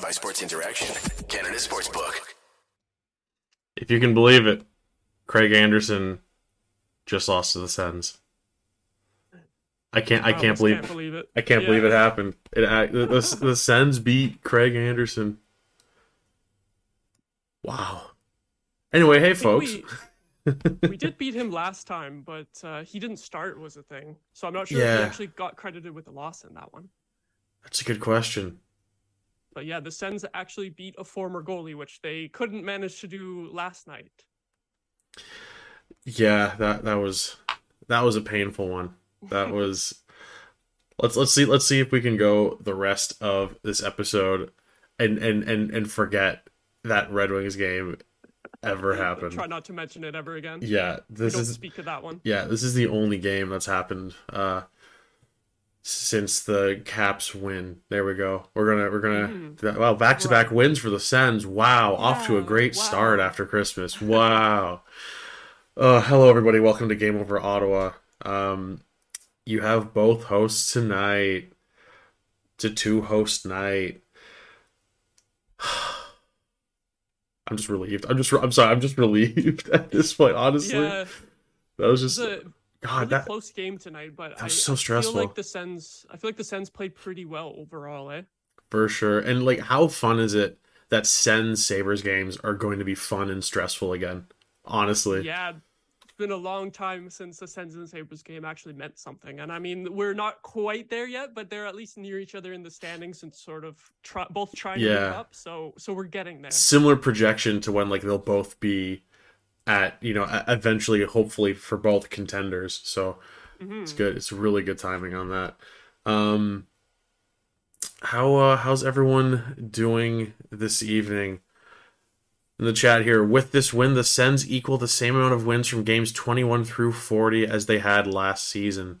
Powered by Sports Interaction, Canada Sportsbook. If you can believe it, Craig Anderson just lost to the Sens. I can't. I I can't almost believe. can't believe it. I can't Yeah. believe it happened. It act- the, the the Sens beat Craig Anderson. Wow. Anyway, hey folks. We, we did beat him last time, but uh, he didn't start was a thing. So I'm not sure if he actually got credited with the loss in that one. That's a good question. But yeah, the Sens actually beat a former goalie, which they couldn't manage to do last night. Yeah, that that was that was a painful one. That was let's let's see let's see if we can go the rest of this episode and and and and forget that Red Wings game ever happened. Try not to mention it ever again. Yeah, this is speak of that one. yeah, this is the only game that's happened uh since the Caps win. There we go. We're gonna we're gonna Mhm. well back to back wins for the Sens. Wow, off to a great wow. start after Christmas. Wow. uh, hello everybody. Welcome to Game Over Ottawa. Um, you have both hosts tonight. To two host night. I'm just relieved. I'm just I'm sorry. I'm just relieved at this point. Honestly, Yeah, that was just a God. really That close game tonight, but that I, was so I feel like the Sens. I feel like the Sens played pretty well overall. Eh? For sure. And like how fun is it that Sens Sabres games are going to be fun and stressful again? Honestly. Yeah, it's been a long time since the Sens and Sabres game actually meant something. And I mean, we're not quite there yet, but they're at least near each other in the standings and sort of try, both trying to Yeah. move up. So, so we're getting there. Similar projection to when like they'll both be at, you know, eventually hopefully for both contenders. So Mhm. it's good. It's really good timing on that. Um how uh how's everyone doing this evening? In the chat here, with this win, the Sens equal the same amount of wins from games 21 through 40 as they had last season.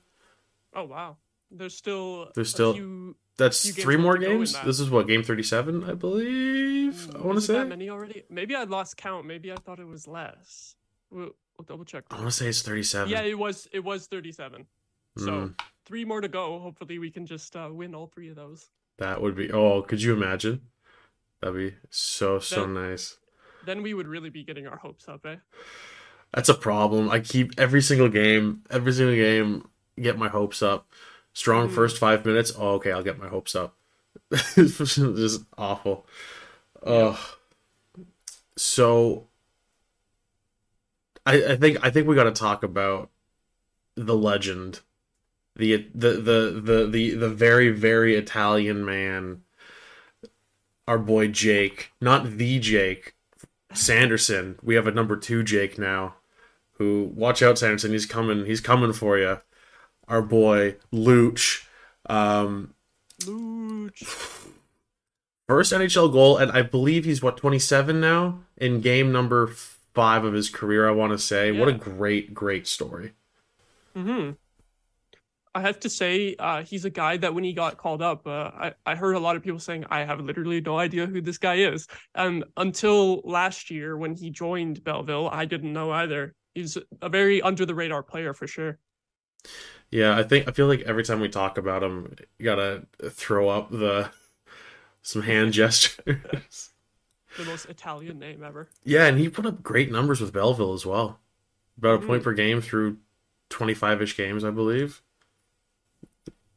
Oh wow, there's still There's a still- few- That's three more to go in games. This is what game thirty-seven, I believe. I want to say that many already. Maybe I lost count. Maybe I thought it was less. We'll, we'll double check. I want to say it's thirty-seven. Yeah, it was. It was 37. So Mm. three more to go. Hopefully, we can just uh, win all three of those. that would be. Oh, could you imagine? That'd be so so That- nice. Then we would really be getting our hopes up, eh? That's a problem. I keep every single game, every single game, get my hopes up. Strong Mhm. first five minutes. Oh, okay, I'll get my hopes up. just awful. Ugh. So, I I think I think we got to talk about the legend, the the the the the the very very Italian man, our boy Jake, not the Jake, Sanderson. We have a number two Jake now. Who watch out, Sanderson? He's coming. He's coming for you. Our boy Luch. Um, Luch. first NHL goal, and I believe he's what 27 now in game number five of his career. I want to say, what a great, great story. hmm I have to say, uh, he's a guy that when he got called up, uh, I, I heard a lot of people saying, I have literally no idea who this guy is. And until last year when he joined Belleville, I didn't know either. He's a very under the radar player for sure. Yeah, I think I feel like every time we talk about him, you gotta throw up the some hand gestures. The most Italian name ever. yeah, and he put up great numbers with Belleville as well. About a point Mhm. per game through 25-ish games, I believe.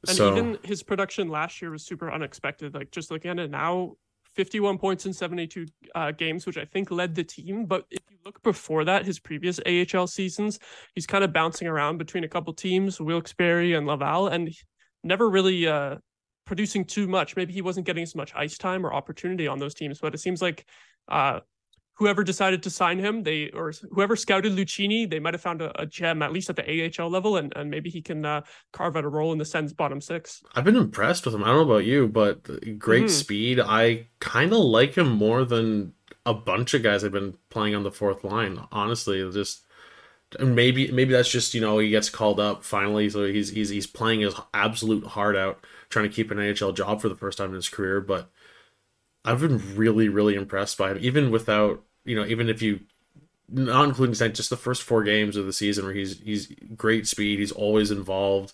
And so even his production last year was super unexpected. Like just looking at it now, 51 points in 72 uh, games, which I think led the team. But if you look before that, his previous AHL seasons, he's kind of bouncing around between a couple teams, Wilkes-Barre and Laval, and never really uh, producing too much. Maybe he wasn't getting as much ice time or opportunity on those teams. But it seems like uh, whoever decided to sign him, they or whoever scouted Lucchini, they might have found a, a gem at least at the AHL level, and, and maybe he can uh, carve out a role in the Sens bottom six. I've been impressed with him. I don't know about you, but great Mhm. speed. I kind of like him more than a bunch of guys I've been playing on the fourth line. Honestly, just and maybe maybe that's just you know he gets called up finally, so he's he's he's playing his absolute heart out, trying to keep an AHL job for the first time in his career. But I've been really really impressed by him, even without you know even if you not including tonight, just the first four games of the season where he's he's great speed. He's always involved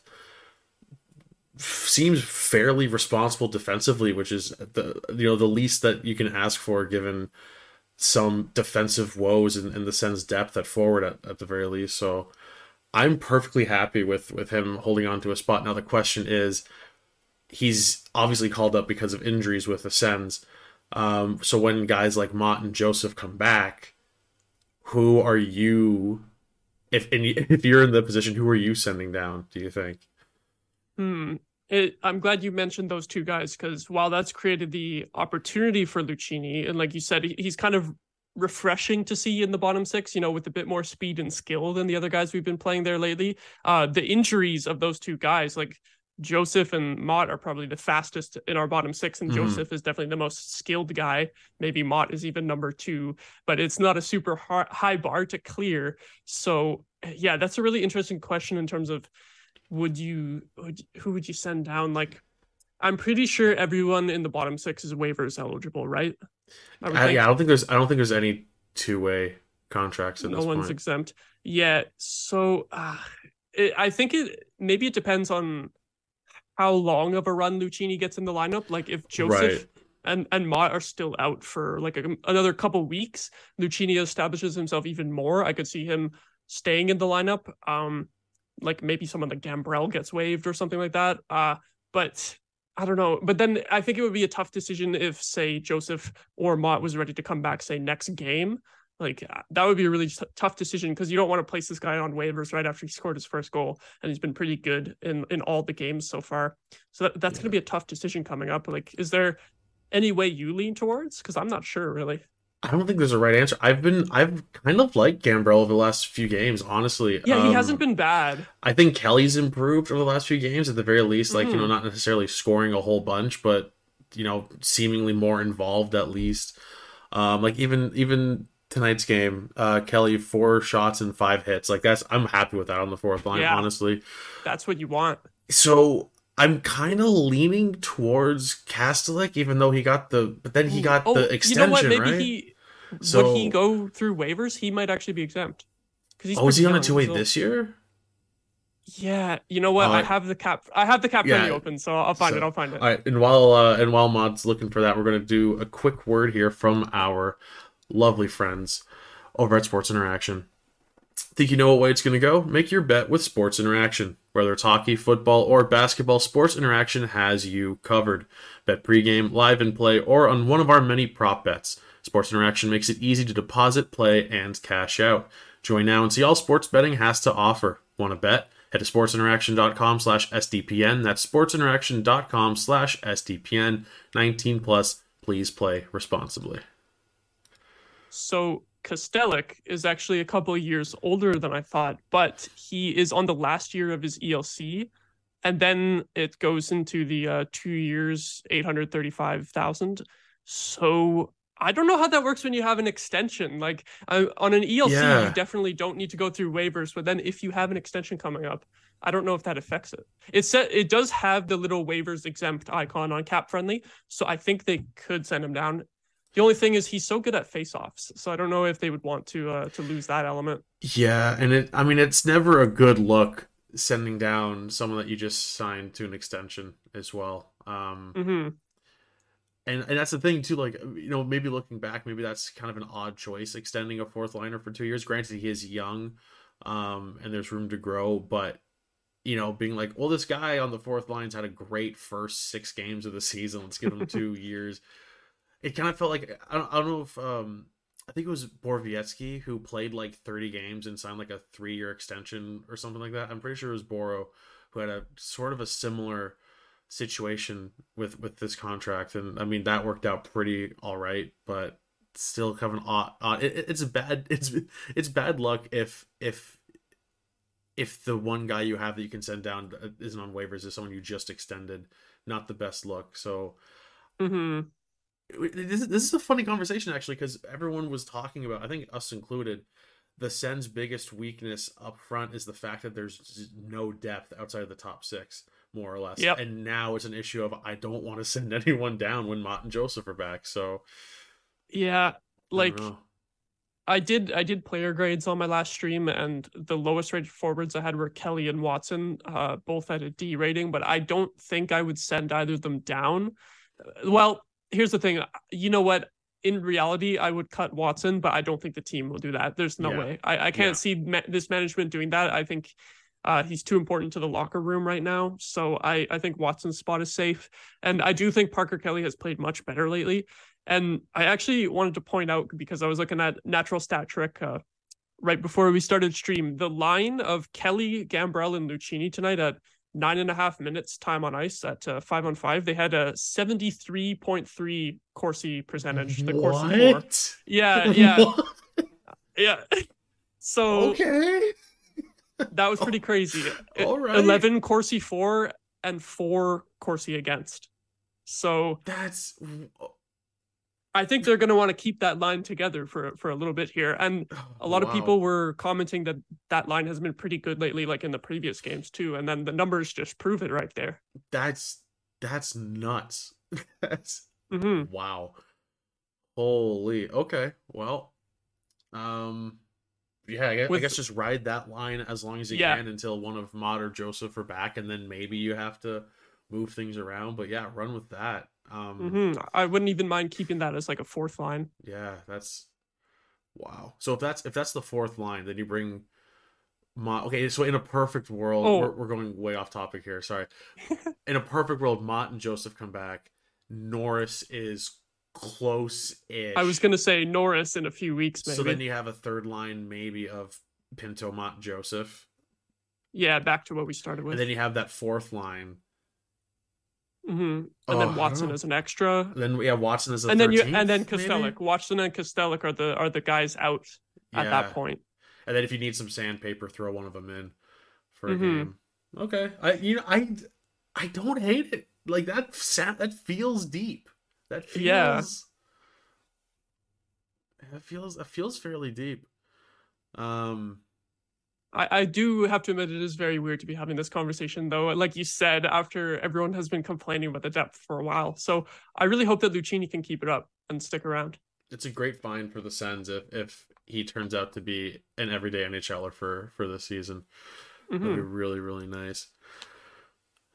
seems fairly responsible defensively, which is the you know the least that you can ask for given some defensive woes and, and the Sens depth at forward at, at the very least. So I'm perfectly happy with with him holding on to a spot. Now the question is, he's obviously called up because of injuries with the Sens. Um, so when guys like Motte and Joseph come back, who are you? If if you're in the position, who are you sending down? Do you think? Hmm. It, I'm glad you mentioned those two guys because while that's created the opportunity for Lucchini, and like you said, he's kind of refreshing to see in the bottom six, you know, with a bit more speed and skill than the other guys we've been playing there lately. Uh, the injuries of those two guys, like Joseph and Motte are probably the fastest in our bottom six, and mm-hmm. Joseph is definitely the most skilled guy. Maybe Motte is even number two, but it's not a super high bar to clear. So, yeah, that's a really interesting question in terms of would you, would, who would you send down? Like, I'm pretty sure everyone in the bottom six is waivers eligible, right? I I, yeah, I don't think there's I don't think there's any two way contracts at no one's point. exempt. Yeah, so uh, it, I think it maybe it depends on how long of a run Lucchini gets in the lineup. Like if Joseph right. and and Motte are still out for like a, another couple weeks, Lucchini establishes himself even more. I could see him staying in the lineup. Um, like maybe someone like Gambrell gets waived or something like that. Uh, but I don't know. But then I think it would be a tough decision if, say, Joseph or Motte was ready to come back, say, next game. Like uh, that would be a really t- tough decision because you don't want to place this guy on waivers right after he scored his first goal, and he's been pretty good in in all the games so far. So that, that's yeah. going to be a tough decision coming up. Like, is there any way you lean towards? Because I'm not sure really. I don't think there's a right answer. I've been I've kind of liked Gambrell over the last few games, honestly. Yeah, he um, hasn't been bad. I think Kelly's improved over the last few games at the very least. Like, mm-hmm. you know, not necessarily scoring a whole bunch, but you know, seemingly more involved at least. Um, like even even tonight's game, uh, Kelly four shots and five hits. Like that's I'm happy with that on the fourth line, yeah, honestly. That's what you want. So I'm kind of leaning towards Kastelic, even though he got the, but then he got oh, the extension, you know what? Maybe right? He, so, would he go through waivers? He might actually be exempt. Because he's oh, is he on a two way so... this year? Yeah, you know what? Uh, I have the cap. I have the cap yeah, open, so I'll find so, it. I'll find it. All right, and while uh, and while Maude's looking for that, we're gonna do a quick word here from our lovely friends over at Sports Interaction. Think you know what way it's going to go? Make your bet with Sports Interaction. Whether it's hockey, football, or basketball, Sports Interaction has you covered. Bet pregame, live and play, or on one of our many prop bets. Sports Interaction makes it easy to deposit, play, and cash out. Join now and see all sports betting has to offer. Want to bet? Head to sportsinteraction.com slash SDPN. That's sportsinteraction.com slash SDPN. 19 plus. Please play responsibly. So Kastelic is actually a couple of years older than I thought, but he is on the last year of his ELC, and then it goes into the uh, two years, eight hundred thirty-five thousand. So I don't know how that works when you have an extension. Like uh, on an ELC, yeah. you definitely don't need to go through waivers, but then if you have an extension coming up, I don't know if that affects it. It said it does have the little waivers exempt icon on CapFriendly, so I think they could send him down the only thing is he's so good at face-offs, so I don't know if they would want to uh, to lose that element. Yeah, and it I mean it's never a good look sending down someone that you just signed to an extension as well. Um mm-hmm. And, and that's the thing too, like you know, maybe looking back, maybe that's kind of an odd choice, extending a fourth liner for two years. Granted, he is young, um, and there's room to grow, but you know, being like, well, this guy on the fourth line's had a great first six games of the season. Let's give him two years it kind of felt like I don't, I don't know if um I think it was Borowiecki who played like 30 games and signed like a three year extension or something like that. I'm pretty sure it was Boro who had a sort of a similar situation with with this contract, and I mean that worked out pretty all right, but still kind of an odd. odd it, it's bad. It's it's bad luck if if if the one guy you have that you can send down isn't on waivers is someone you just extended. Not the best look. So. Mm-hmm this, this is a funny conversation actually because everyone was talking about i think us included the Sens' biggest weakness up front is the fact that there's no depth outside of the top six, more or less. Yep. And now it's an issue of I don't want to send anyone down when Motte and Joseph are back. So, yeah, like I did I did player grades on my last stream, and the lowest rated forwards I had were Kelly and Watson, uh, both at a D rating. But I don't think I would send either of them down. Well, here's the thing. You know what? In reality, I would cut Watson, but I don't think the team will do that. There's no Yeah. way. I, I can't Yeah. see ma- this management doing that. I think uh, he's too important to the locker room right now. So I, I think Watson's spot is safe. And I do think Parker Kelly has played much better lately. And I actually wanted to point out because I was looking at Natural Stat Trick uh, right before we started stream, the line of Kelly, Gambrell, and Lucchini tonight at nine and a half minutes time on ice at uh, five on five. They had a 73.3 Corsi percentage. The Corsi four. Yeah, yeah, What? yeah. So Okay. that was pretty crazy. All right. 11 Corsi for and four Corsi against. So That's I think they're going to want to keep that line together for for a little bit here. And a lot of people were commenting that that line has been pretty good lately, like in the previous games too. And then the numbers just prove it right there. That's that's nuts. that's hmm wow. Holy. Okay. Well. Um. Yeah, I guess, I guess just ride that line as long as you Yeah. can until one of Motte or Joseph are back, and then maybe you have to move things around. But yeah, run with that. Um. hmm I wouldn't even mind keeping that as like a fourth line. Yeah, that's wow. So if that's if that's the fourth line, then you bring Motte. Okay, so in a perfect world, Oh. we're, we're going way off topic here. Sorry. in a perfect world, Motte and Joseph come back. Norris is close-ish. I was going to say Norris in a few weeks, maybe. So then you have a third line, maybe of Pinto, Motte, Joseph, yeah, back to what we started with. and then you have that fourth line. Hmm And Oh, then Watson as an extra. Then have Watson as a and then you and then maybe? Watson and Kastelic are the are the guys out at Yeah. that point. And then if you need some sandpaper, throw one of them in for a Mhm. game. Okay, I you know I I don't hate it. Like that that feels deep. That feels Yeah. That feels that feels fairly deep. Um I, I do have to admit it is very weird to be having this conversation though. Like you said, after everyone has been complaining about the depth for a while. So I really hope that Lucchini can keep it up and stick around. it's a great find for the Sens if if he turns out to be an everyday NHLer for for this season. That'd be Mhm. really really nice.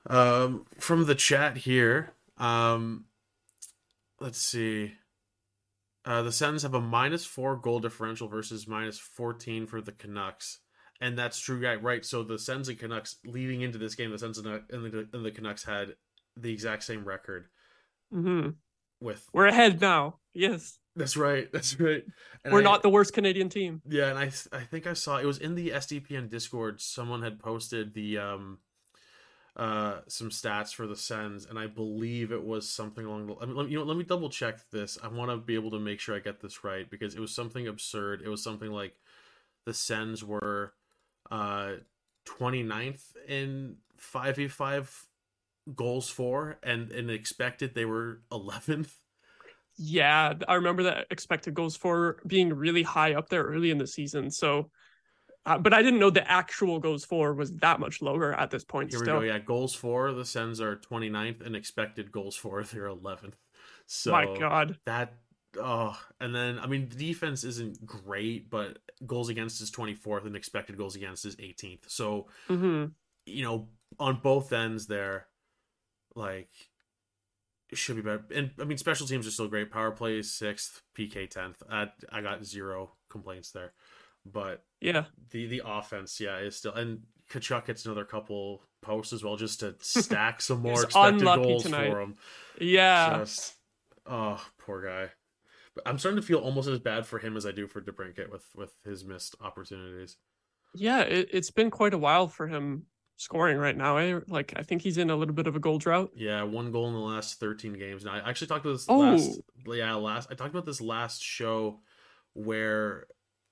Um, from the chat here, um, let's see. Uh, the Sens have a minus four goal differential versus minus fourteen for the Canucks, and that's true, right? Right. So the Sens and Canucks leading into this game, the Sens and the, and the, Canucks had the exact same record hmm with. We're ahead now. Yes, That's right. That's right. And we're I- not the worst Canadian team. Yeah, and I I think I saw it was in the SDPN Discord. Someone had posted the um uh some stats for the Sens, and I believe it was something along the. I mean, let you know, let me double check this. I want to be able to make sure I get this right because it was something absurd. It was something like the Sens were uh 29th in five v five goals for, and and expected they were 11th. Yeah, I remember that expected goals for being really high up there early in the season. So, uh, but I didn't know the actual goals for was that much lower at this point. Here still, we go. Yeah, goals for the Sens are 29th and expected goals for they're 11th. So my God. that oh, and then I mean the defense isn't great, but goals against is 24th and expected goals against is 18th. So, hmm you know, on both ends there like it should be better. And I mean special teams are still great. Power play is 6th, PK 10th. I, I got zero complaints there. But Yeah, the the offense, yeah, is still and Tkachuk gets another couple posts as well just to stack some more expected goals tonight. for him. yeah. Just oh, poor guy. But I'm starting to feel almost as bad for him as I do for DeBrincat with with his missed opportunities. Yeah, it, it's been quite a while for him scoring right now. Eh? Like I think he's in a little bit of a goal drought. Yeah, one goal in the last 13 games. Now I actually talked about this Oh. last yeah, last I talked about this last show where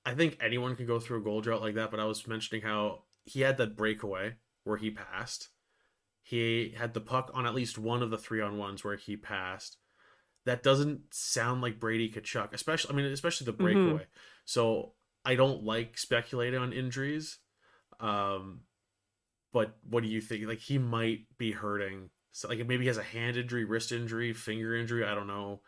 I think anyone can go through a goal drought like that, but I was mentioning how he had that breakaway where he passed. He had the puck on at least one of the three on ones where he passed. That doesn't sound like Brady Tkachuk, especially I mean, especially the Mhm. breakaway. So I don't like speculating on injuries. Um but what do you think? Like he might be hurting. So like maybe he has a hand injury, wrist injury, finger injury. I don't know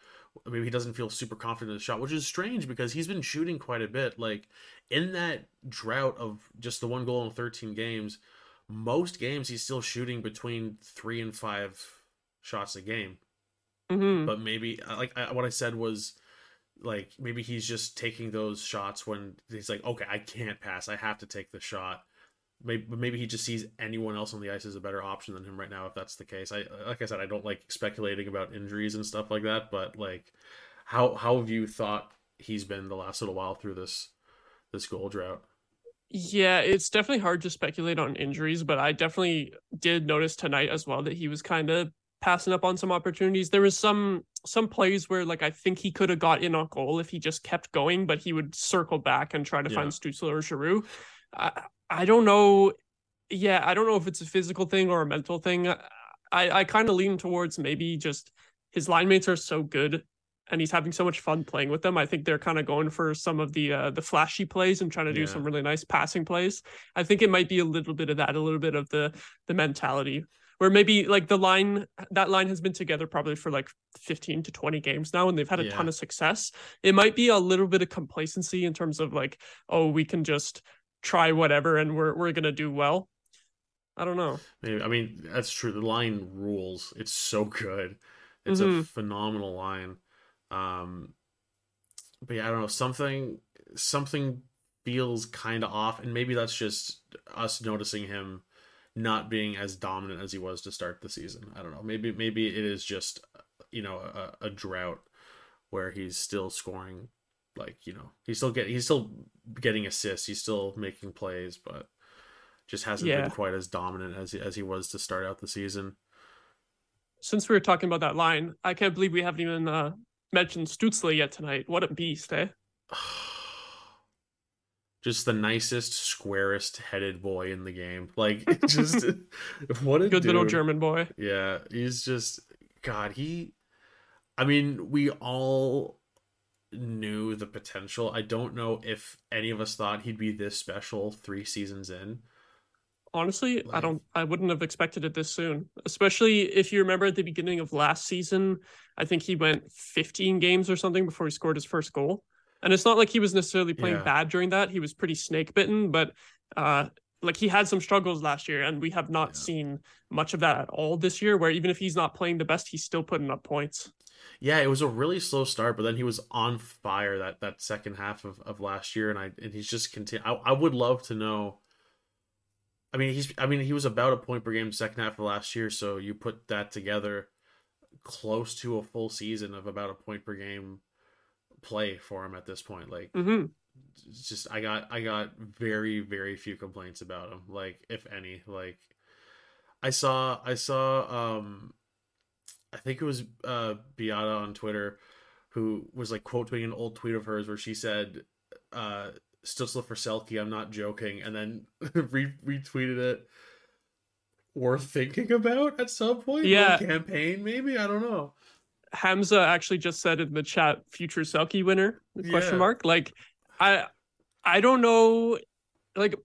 maybe he doesn't feel super confident in the shot, which is strange because he's been shooting quite a bit. Like in that drought of just the one goal in 13 games, most games he's still shooting between three and five shots a game. Mm-hmm. But maybe like I, what I said was like maybe he's just taking those shots when he's like, okay, I can't pass, I have to take the shot. Maybe maybe he just sees anyone else on the ice as a better option than him right now. If that's the case, I like I said, I don't like speculating about injuries and stuff like that. But like, how how have you thought he's been the last little while through this this goal drought? Yeah, it's definitely hard to speculate on injuries, but I definitely did notice tonight as well that he was kind of passing up on some opportunities. There was some some plays where like I think he could have got in on goal if he just kept going, but he would circle back and try to Yeah. find Stutzle or Giroux. I, I don't know. Yeah, I don't know if it's a physical thing or a mental thing. I I kind of lean towards maybe just his line mates are so good and he's having so much fun playing with them. I think they're kind of going for some of the uh, the flashy plays and trying to do Yeah. some really nice passing plays. I think it might be a little bit of that, a little bit of the the mentality where maybe like the line that line has been together probably for like 15 to 20 games now and they've had a ton of success. It might be a little bit of complacency in terms of like oh we can just try whatever and we're we're going to do well. I don't know. Maybe I mean that's true. The line rules. It's so good. It's a Mhm. phenomenal line. Um, but yeah, I don't know. Something something feels kind of off, and maybe that's just us noticing him not being as dominant as he was to start the season. I don't know. Maybe maybe it is just you know a, a drought where he's still scoring. Like you know, he's still get he's still getting assists. He's still making plays, but just hasn't Yeah. been quite as dominant as he, as he was to start out the season. Since we were talking about that line, I can't believe we haven't even uh, mentioned Stutzle yet tonight. What a beast, eh? just the nicest, squarest headed boy in the game. Like just what a Good little. German boy. Yeah, he's just God. He, I mean, we all knew the potential. I don't know if any of us thought he'd be this special three seasons in. Honestly, I don't I wouldn't have expected it this soon. Especially if you remember at the beginning of last season, I think he went 15 games or something before he scored his first goal. And it's not like he was necessarily playing Yeah. bad during that. He was pretty snake bitten, but uh like he had some struggles last year and we have not Yeah. seen much of that at all this year where even if he's not playing the best, he's still putting up points. Yeah, it was a really slow start, but then he was on fire that that second half of, of last year, and I and he's just continue. I, I would love to know. I mean, he's I mean he was about a point per game second half of last year, so you put that together, close to a full season of about a point per game play for him at this point. Like hmm just I got I got very very few complaints about him, like if any. Like I saw I saw um I think it was uh Beata on Twitter who was like quote tweeting an old tweet of hers where she said uh Stutzle for Selke, I'm not joking, and then re- retweeted it. Worth thinking about at some point. Yeah. Campaign maybe I don't know. Hamza actually just said in the chat future Selke winner? Question Yeah. mark. Like I I don't know like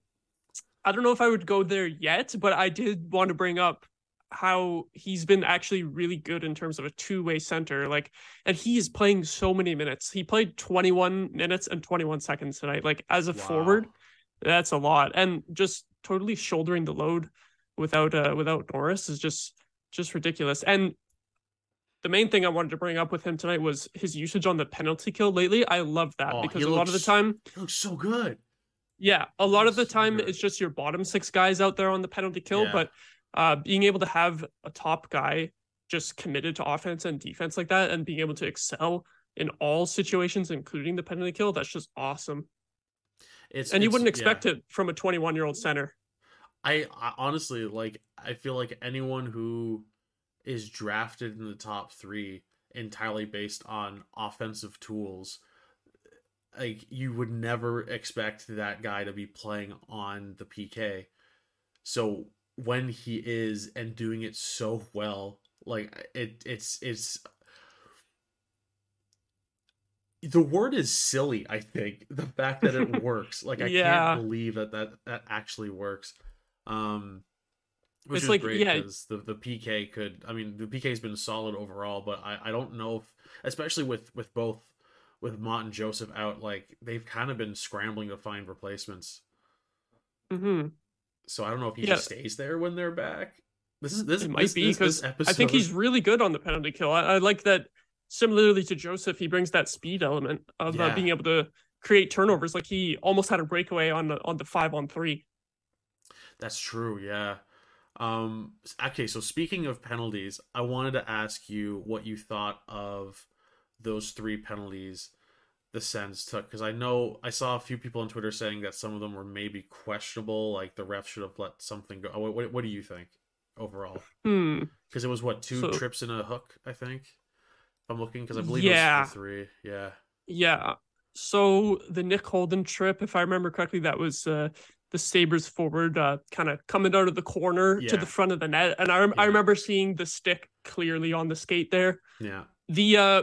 I don't know if I would go there yet but I did want to bring up how he's been actually really good in terms of a two-way center like and he is playing so many minutes. He played 21 minutes and 21 seconds tonight. Like as a Wow. forward that's a lot. And just totally shouldering the load without uh without Norris is just just ridiculous. And the main thing I wanted to bring up with him tonight was his usage on the penalty kill lately. I love that Oh, because a lot of the time, He looks so good. yeah, a lot of the time good. it's just your bottom six guys out there on the penalty kill. Yeah. But uh, being able to have a top guy just committed to offense and defense like that, and being able to excel in all situations, including the penalty kill, that's just awesome. It's And you it's- wouldn't yeah. expect it from a 21 year old center. I, I honestly like I feel like anyone who is drafted in the top three entirely based on offensive tools like you would never expect that guy to be playing on the PK so when he is and doing it so well like it it's it's the word is silly i think the fact that it works. Like i Yeah. can't believe that that that actually works. Um Which It's is like, great yeah. because the, the PK could. I mean, the PK's been solid overall, but I, I don't know if, especially with with both with Motte and Joseph out, like they've kind of been scrambling to find replacements. hmm So I don't know if he Yeah. just stays there when they're back. This is this It might this- be because I think he's really good on the penalty kill. I, I like that. Similarly to Joseph, he brings that speed element of uh, being able to create turnovers. Like he almost had a breakaway on the on the five on three. That's true, yeah. Um okay, so speaking of penalties, I wanted to ask you what you thought of those three penalties the Sens took because I know I saw a few people on Twitter saying that some of them were maybe questionable, like the ref should have let something go. What, what, what do you think overall? Hmm. Because it was what two So- trips in a hook, I think. I'm looking because I believe Yeah. it was for three. Yeah, Yeah. So the Nick Holden trip, if I remember correctly, that was uh, the Sabres forward uh, kind of coming out of the corner to the front of the net. And I, rem- I remember seeing the stick clearly on the skate there. yeah, The uh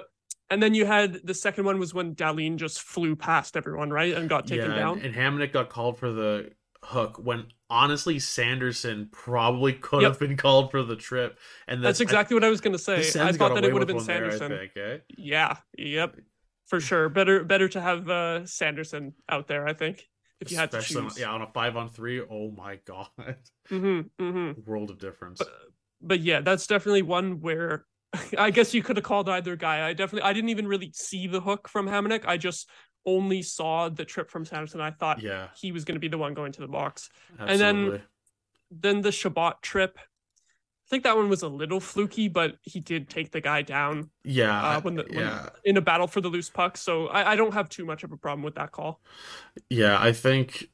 and then you had the second one was when Dahlin just flew past everyone, right? And got taken yeah. down. And, and Hamonic got called for the hook when honestly Sanderson probably could Yep. have been called for the trip. And That's I- exactly what I was gonna say. I thought that it would have been there, Sanderson. I think, eh? Yeah, yep. For sure. Better better to have uh Sanderson out there, I think. If you had to choose. yeah, on a five on three. Oh my god, hmm hmm world of difference. But- but yeah, that's definitely one where I guess you could have called either guy. I definitely I didn't even really see the hook from Hamonic. I just only saw the trip from Sanderson. I thought yeah, he was going to be the one going to the box. absolutely. then- Then the Chabot trip. I think that one was a little fluky, but he did take the guy down yeah, uh, when the when, yeah, in a battle for the loose puck. So I, I don't have too much of a problem with that call. yeah. I think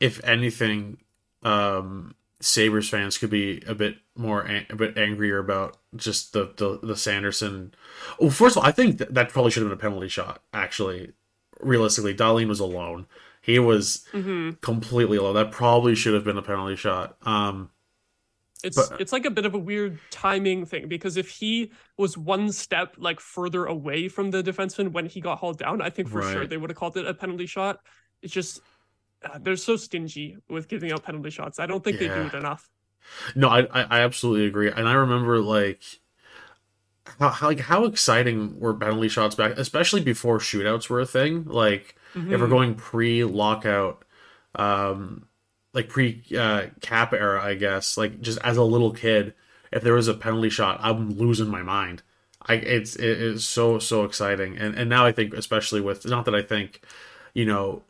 if anything, um, Sabres fans could be a bit more an- a bit angrier about just the the, the Sanderson. Well, first of all, I think that, that probably should have been a penalty shot. Actually, realistically, Dahlin was alone. He was hmm completely alone. That probably should have been a penalty shot. Um, It's But- it's like a bit of a weird timing thing because if he was one step like further away from the defenseman when he got hauled down, I think for sure they would have called it a penalty shot. It's just uh, they're so stingy with giving out penalty shots. I don't think they do it enough. No, I, I I absolutely agree, and I remember like how, how like how exciting were penalty shots back, especially before shootouts were a thing. Like if we're Mhm. going pre lockout, um, like pre uh, cap era, I guess. Like just as a little kid, if there was a penalty shot, I'm losing my mind. I it's it is so so exciting, and and now I think especially with not that I think, you know.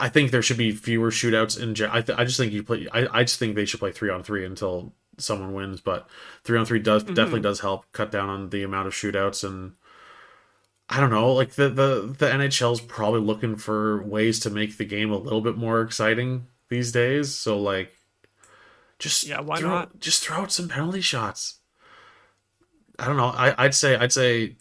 I think there should be fewer shootouts in. I th- I just think you play. I, I just think they should play three on three until someone wins. But three on three does Mhm. definitely does help cut down on the amount of shootouts and. I don't know, like the, the the NHL's probably looking for ways to make the game a little bit more exciting these days. So like, just Yeah, why throw, not? Just throw out some penalty shots. I don't know. I I'd say I'd say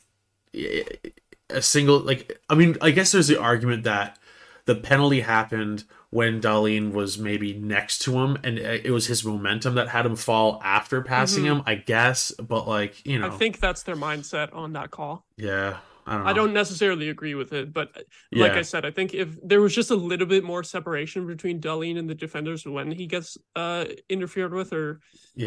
a single like I mean I guess there's the argument that the penalty happened when Dahlin was maybe next to him and it was his momentum that had him fall after passing Mhm. him I guess but like you know I think that's their mindset on that call. yeah I don't I don't necessarily agree with it, but uh, like Yeah. I said, I think if there was just a little bit more separation between Dahlin and the defenders when he gets uh interfered with or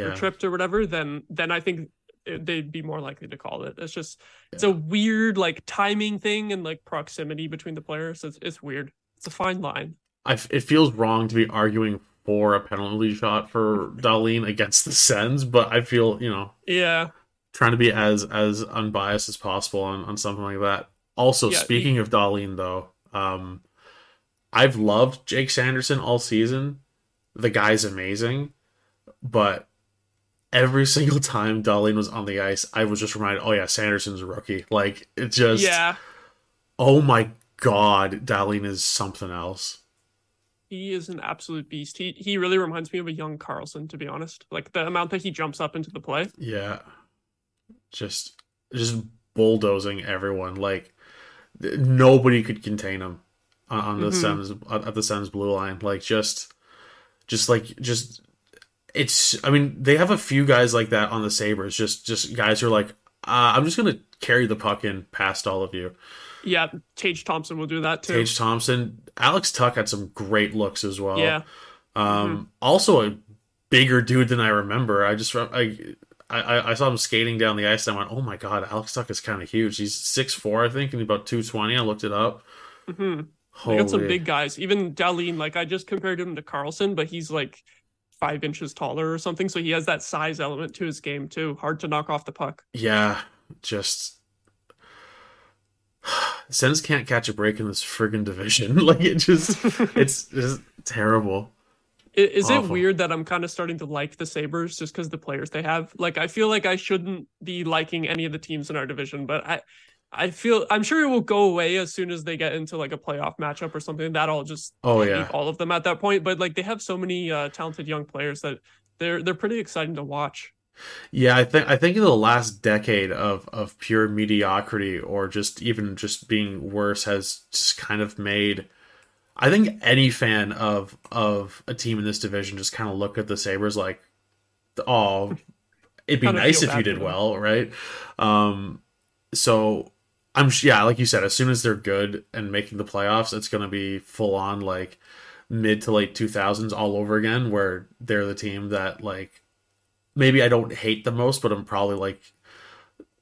or tripped or whatever, then then I think they'd be more likely to call it. It's just it's a weird like timing thing and like proximity between the players. It's it's weird. It's a fine line. I f it feels wrong to be arguing for a penalty shot for Dahlin against the Sens but I feel you know Yeah. Trying to be as as unbiased as possible on, on something like that. Also, Yeah, speaking of Dahlin though, um I've loved Jake Sanderson all season. The guy's amazing, but every single time Dahlin was on the ice, I was just reminded, oh yeah, Sanderson's a rookie. Like it just Yeah. oh my god, Dahlin is something else. He is an absolute beast. He he really reminds me of a young Karlsson, to be honest. Like the amount that he jumps up into the play. Yeah. Just just bulldozing everyone like th- nobody could contain him on, the Mhm. Sens at the Sens blue line like just just like just it's I mean they have a few guys like that on the Sabres just just guys who are like uh, I'm just going to carry the puck in past all of you. Yeah, Tage Thompson will do that too. Tage Thompson, Alex Tuch had some great looks as well. yeah. Um, also a bigger dude than I remember. I just I, I I saw him skating down the ice and I went, oh my god, Alex Tuch is kind of huge. He's six four, I think, and about two twenty. I looked it up. Mm-hmm. They got some big guys. Even Dahlin, like I just compared him to Karlsson, but he's like five inches taller or something. So he has that size element to his game too. Hard to knock off the puck. Yeah, just Sens can't catch a break in this friggin' division. like it just, it's just terrible. Is Awful. it weird that I'm kind of starting to like the Sabres just because the players they have? Like, I feel like I shouldn't be liking any of the teams in our division, but I, I feel I'm sure it will go away as soon as they get into like a playoff matchup or something. That'll just oh yeah all of them at that point. But like they have so many uh, talented young players that they're they're pretty exciting to watch. Yeah, I think I think in the last decade of of pure mediocrity or just even just being worse has just kind of made I think any fan of of a team in this division just kind of look at the Sabres like oh it'd be nice if you did well, right? Um so I'm yeah, like you said, as soon as they're good and making the playoffs, it's going to be full on like mid to late 2000s all over again where they're the team that like maybe I don't hate the most, but I'm probably like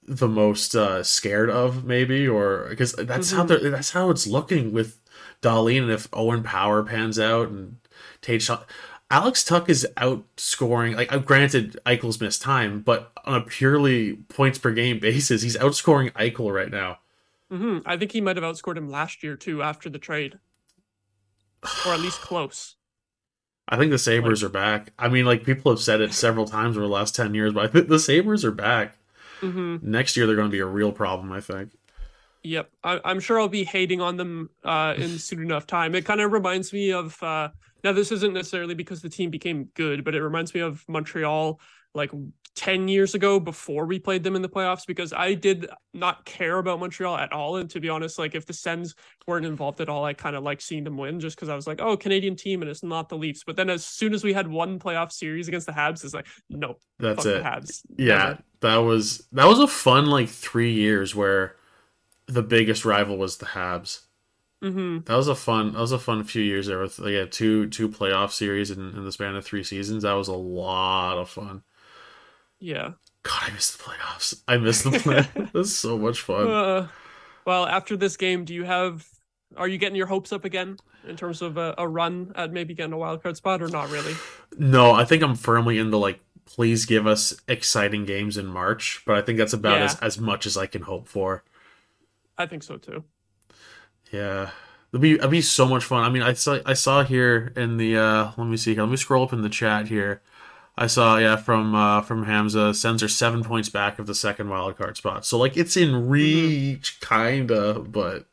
the most uh, scared of maybe, or because that's mm-hmm. how they're, that's how it's looking with Dahlin. And if Owen Power pans out and Tate Shot, Alex Tuch is outscoring. Like, uh, granted, Eichel's missed time, but on a purely points per game basis, he's outscoring Eichel right now. Mm-hmm. I think he might have outscored him last year too after the trade, or at least close. I think the Sabres like, are back. I mean, like people have said it several times over the last 10 years, but I think the Sabres are back. Mm-hmm. Next year, they're going to be a real problem, I think. Yep. I, am sure I'll be hating on them uh, in soon enough time. It kind of reminds me of, uh, now, this isn't necessarily because the team became good, but it reminds me of Montreal like 10 years ago before we played them in the playoffs because I did not care about Montreal at all. And to be honest, like if the Sens weren't involved at all, I kind of like seeing them win just because I was like, oh, Canadian team and it's not the Leafs. But then as soon as we had one playoff series against the Habs, it's like, no, that's it. Habs. Yeah, that was that was a fun like three years where the biggest rival was the Habs. Mm-hmm. That was a fun. That was a fun few years there with like yeah, two two playoff series in, in the span of three seasons. That was a lot of fun. Yeah. God, I miss the playoffs. I miss the playoffs. That's so much fun. Uh, well, after this game, do you have? Are you getting your hopes up again in terms of a, a run at maybe getting a wild card spot, or not really? No, I think I'm firmly in the like. Please give us exciting games in March, but I think that's about yeah. as, as much as I can hope for. I think so too. Yeah, it'd be it'd be so much fun. I mean, I saw I saw here in the uh let me see. here. Let me scroll up in the chat here. I saw, yeah, from uh, from Hamza, Sens are seven points back of the second wild card spot. So like it's in mm-hmm. reach, mm-hmm. kinda, but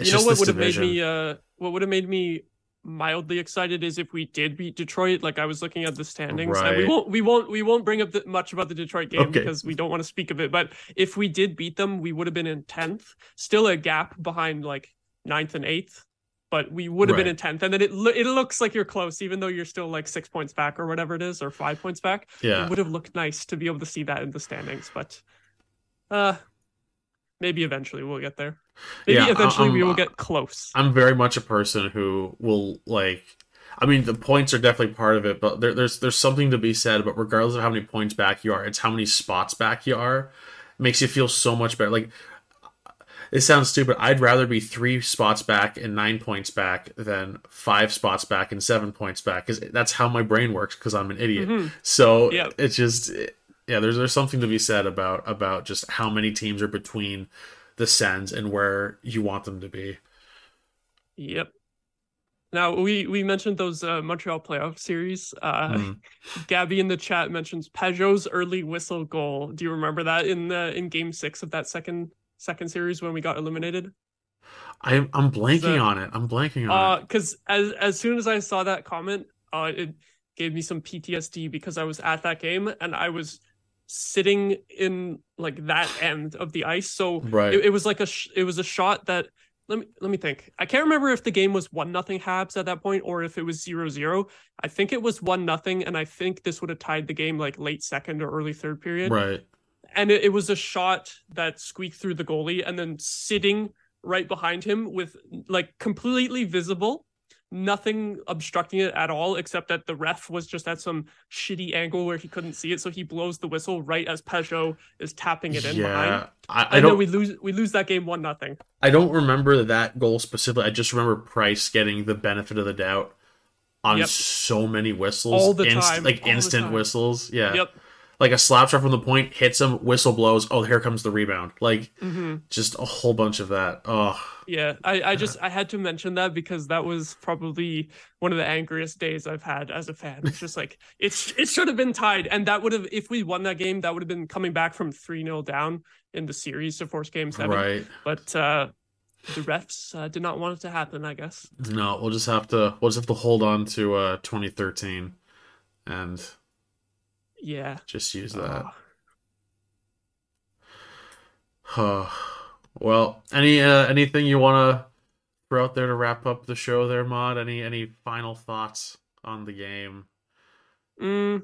you know what would have made me uh, what would have made me mildly excited is if we did beat Detroit. Like I was looking at the standings, right. and we won't we won't we won't bring up the, much about the Detroit game okay. because we don't want to speak of it. But if we did beat them, we would have been in tenth, still a gap behind like ninth and eighth but we would have right. been in 10th and then it lo- it looks like you're close even though you're still like 6 points back or whatever it is or 5 points back yeah it would have looked nice to be able to see that in the standings but uh maybe eventually we'll get there maybe yeah, eventually I'm, we will get close i'm very much a person who will like I mean, the points are definitely part of it, but there, there's there's something to be said. But regardless of how many points back you are, it's how many spots back you are. It makes you feel so much better. Like it sounds stupid. I'd rather be three spots back and nine points back than five spots back and seven points back because that's how my brain works because I'm an idiot. Mm-hmm. So yep. it's just yeah, there's there's something to be said about about just how many teams are between the Sens and where you want them to be. Yep. Now we we mentioned those uh, Montreal playoff series. Uh, mm. Gabby in the chat mentions Pageau's early whistle goal. Do you remember that in the in Game Six of that second second series when we got eliminated? I'm I'm blanking on it. I'm blanking on uh, it. Because as as soon as I saw that comment, uh, it gave me some PTSD because I was at that game and I was sitting in like that end of the ice. So right. it, it was like a sh- it was a shot that let me let me think. I can't remember if the game was one nothing Habs at that point or if it was zero zero. I think it was one nothing, and I think this would have tied the game like late second or early third period. Right and it, it was a shot that squeaked through the goalie and then sitting right behind him with like completely visible nothing obstructing it at all, except that the ref was just at some shitty angle where he couldn't see it. So he blows the whistle right as Pageau is tapping it in yeah, behind. I, I don't. we lose we lose that game one nothing. I don't remember that goal specifically. I just remember Price getting the benefit of the doubt on Yep. so many whistles, All the Inst- time, like all instant whistles. Yeah, Yep. Like a slap shot from the point hits him, whistle blows. Oh, here comes the rebound. Like hmm just a whole bunch of that. Oh, Yeah, I, I just I had to mention that because that was probably one of the angriest days I've had as a fan. It's just like it's it should have been tied, and that would have if we won that game, that would have been coming back from three 0 down in the series to force game seven. right. But uh, the refs uh, did not want it to happen. I guess. No, we'll just have to. We'll just have to hold on to uh 2013, and Yeah. just use that. Uh, well, any uh, anything you want to throw out there to wrap up the show there, Maude? Any any final thoughts on the game? mm,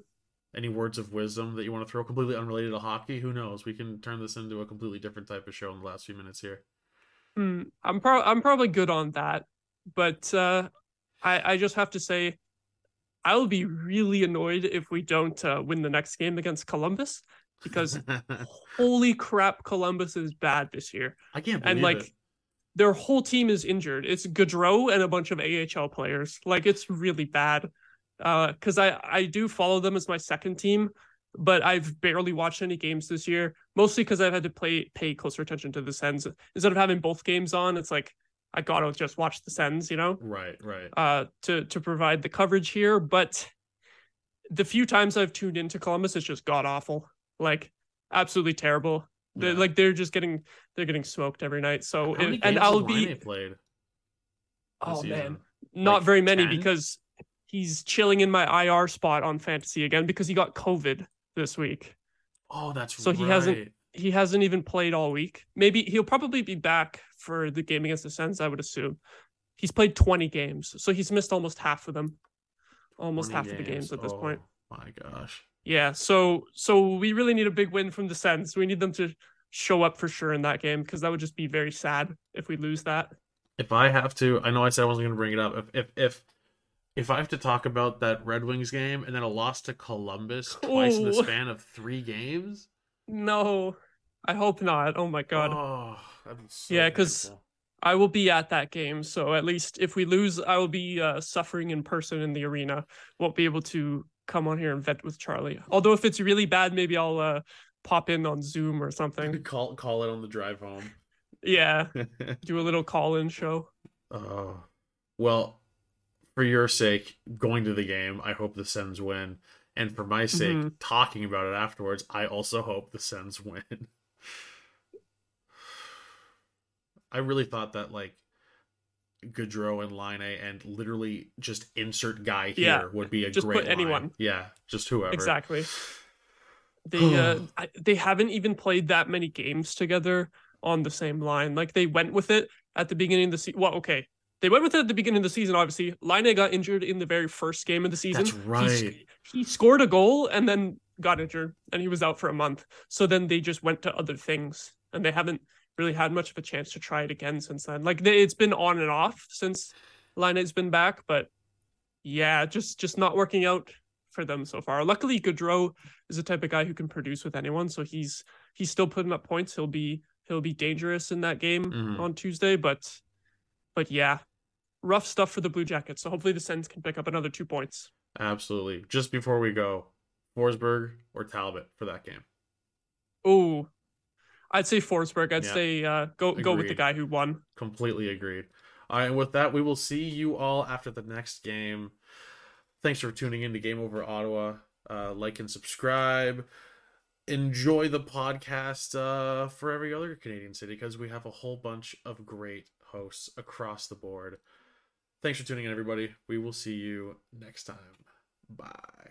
Any words of wisdom that you want to throw completely unrelated to hockey? Who knows? We can turn this into a completely different type of show in the last few minutes here. Hmm, I'm pro- I'm probably good on that, but uh, I I just have to say, I will be really annoyed if we don't uh, win the next game against Columbus because holy crap, Columbus is bad this year, I can't believe and like it. their whole team is injured. It's Gaudreau and a bunch of AHL players. Like it's really bad. Uh, because I I do follow them as my second team, but I've barely watched any games this year. Mostly because I've had to play pay closer attention to the Sens instead of having both games on. It's like I gotta just watch the Sens, you know, Right, right. uh, to to provide the coverage here. But the few times I've tuned into Columbus, it's just god awful, like absolutely terrible. They're, Like they're just getting they're getting smoked every night. So and, and I'll be played. oh season? man, not Like very many 10? because he's chilling in my IR spot on fantasy again because he got COVID this week. Oh, that's So right. he hasn't- He hasn't even played all week. Maybe he'll probably be back for the game against the Sens, I would assume. He's played 20 games, so he's missed almost half of them. Almost 20 half of the games at this oh point. Oh, My gosh. Yeah, so so we really need a big win from the Sens. We need them to show up for sure in that game because that would just be very sad if we lose that. If I have to, I know I said I wasn't going to bring it up. If if if if I have to talk about that Red Wings game and then a loss to Columbus twice in the Oh. span of three games, No, I hope not. Oh my god. Oh, that'd so Yeah, 'cause- painful. I will be at that game, so at least if we lose, I will be uh, suffering in person in the arena. Won't be able to come on here and vent with Charlie. Although if it's really bad, maybe I'll uh, pop in on Zoom or something. call call it on the drive home. Yeah, do a little call-in show. oh, well, for your sake, going to the game, I hope the Sens win, and for my sake, Mhm. talking about it afterwards, I also hope the Sens win. I really thought that like Gaudreau and Laine and literally just insert guy here Yeah, would be a just great put anyone. line. Yeah, just whoever. Exactly. They uh, I, they haven't even played that many games together on the same line. Like they went with it at the beginning of the season. Well, okay, they went with it at the beginning of the season. Obviously, Laine got injured in the very first game of the season. That's right. sc- He, scored a goal and then got injured, and he was out for a month. So then they just went to other things, and they haven't really had much of a chance to try it again since then. Like it's been on and off since Laine has been back, but yeah, just just not working out for them so far. Luckily, Gaudreau is the type of guy who can produce with anyone, so he's he's still putting up points. He'll be he'll be dangerous in that game Mhm. on Tuesday, but but yeah, rough stuff for the Blue Jackets. So hopefully the Sens can pick up another two points. Absolutely. Just before we go, Forsberg or Talbot for that game. Oh, I'd say Forsberg. I'd Yeah. say uh, go go with the guy who won. Completely agreed. All right, and with that, we will see you all after the next game. Thanks for tuning in to Game Over Ottawa. Uh, like and subscribe. Enjoy the podcast uh, for every other Canadian city because we have a whole bunch of great hosts across the board. Thanks for tuning in, everybody. We will see you next time. Bye.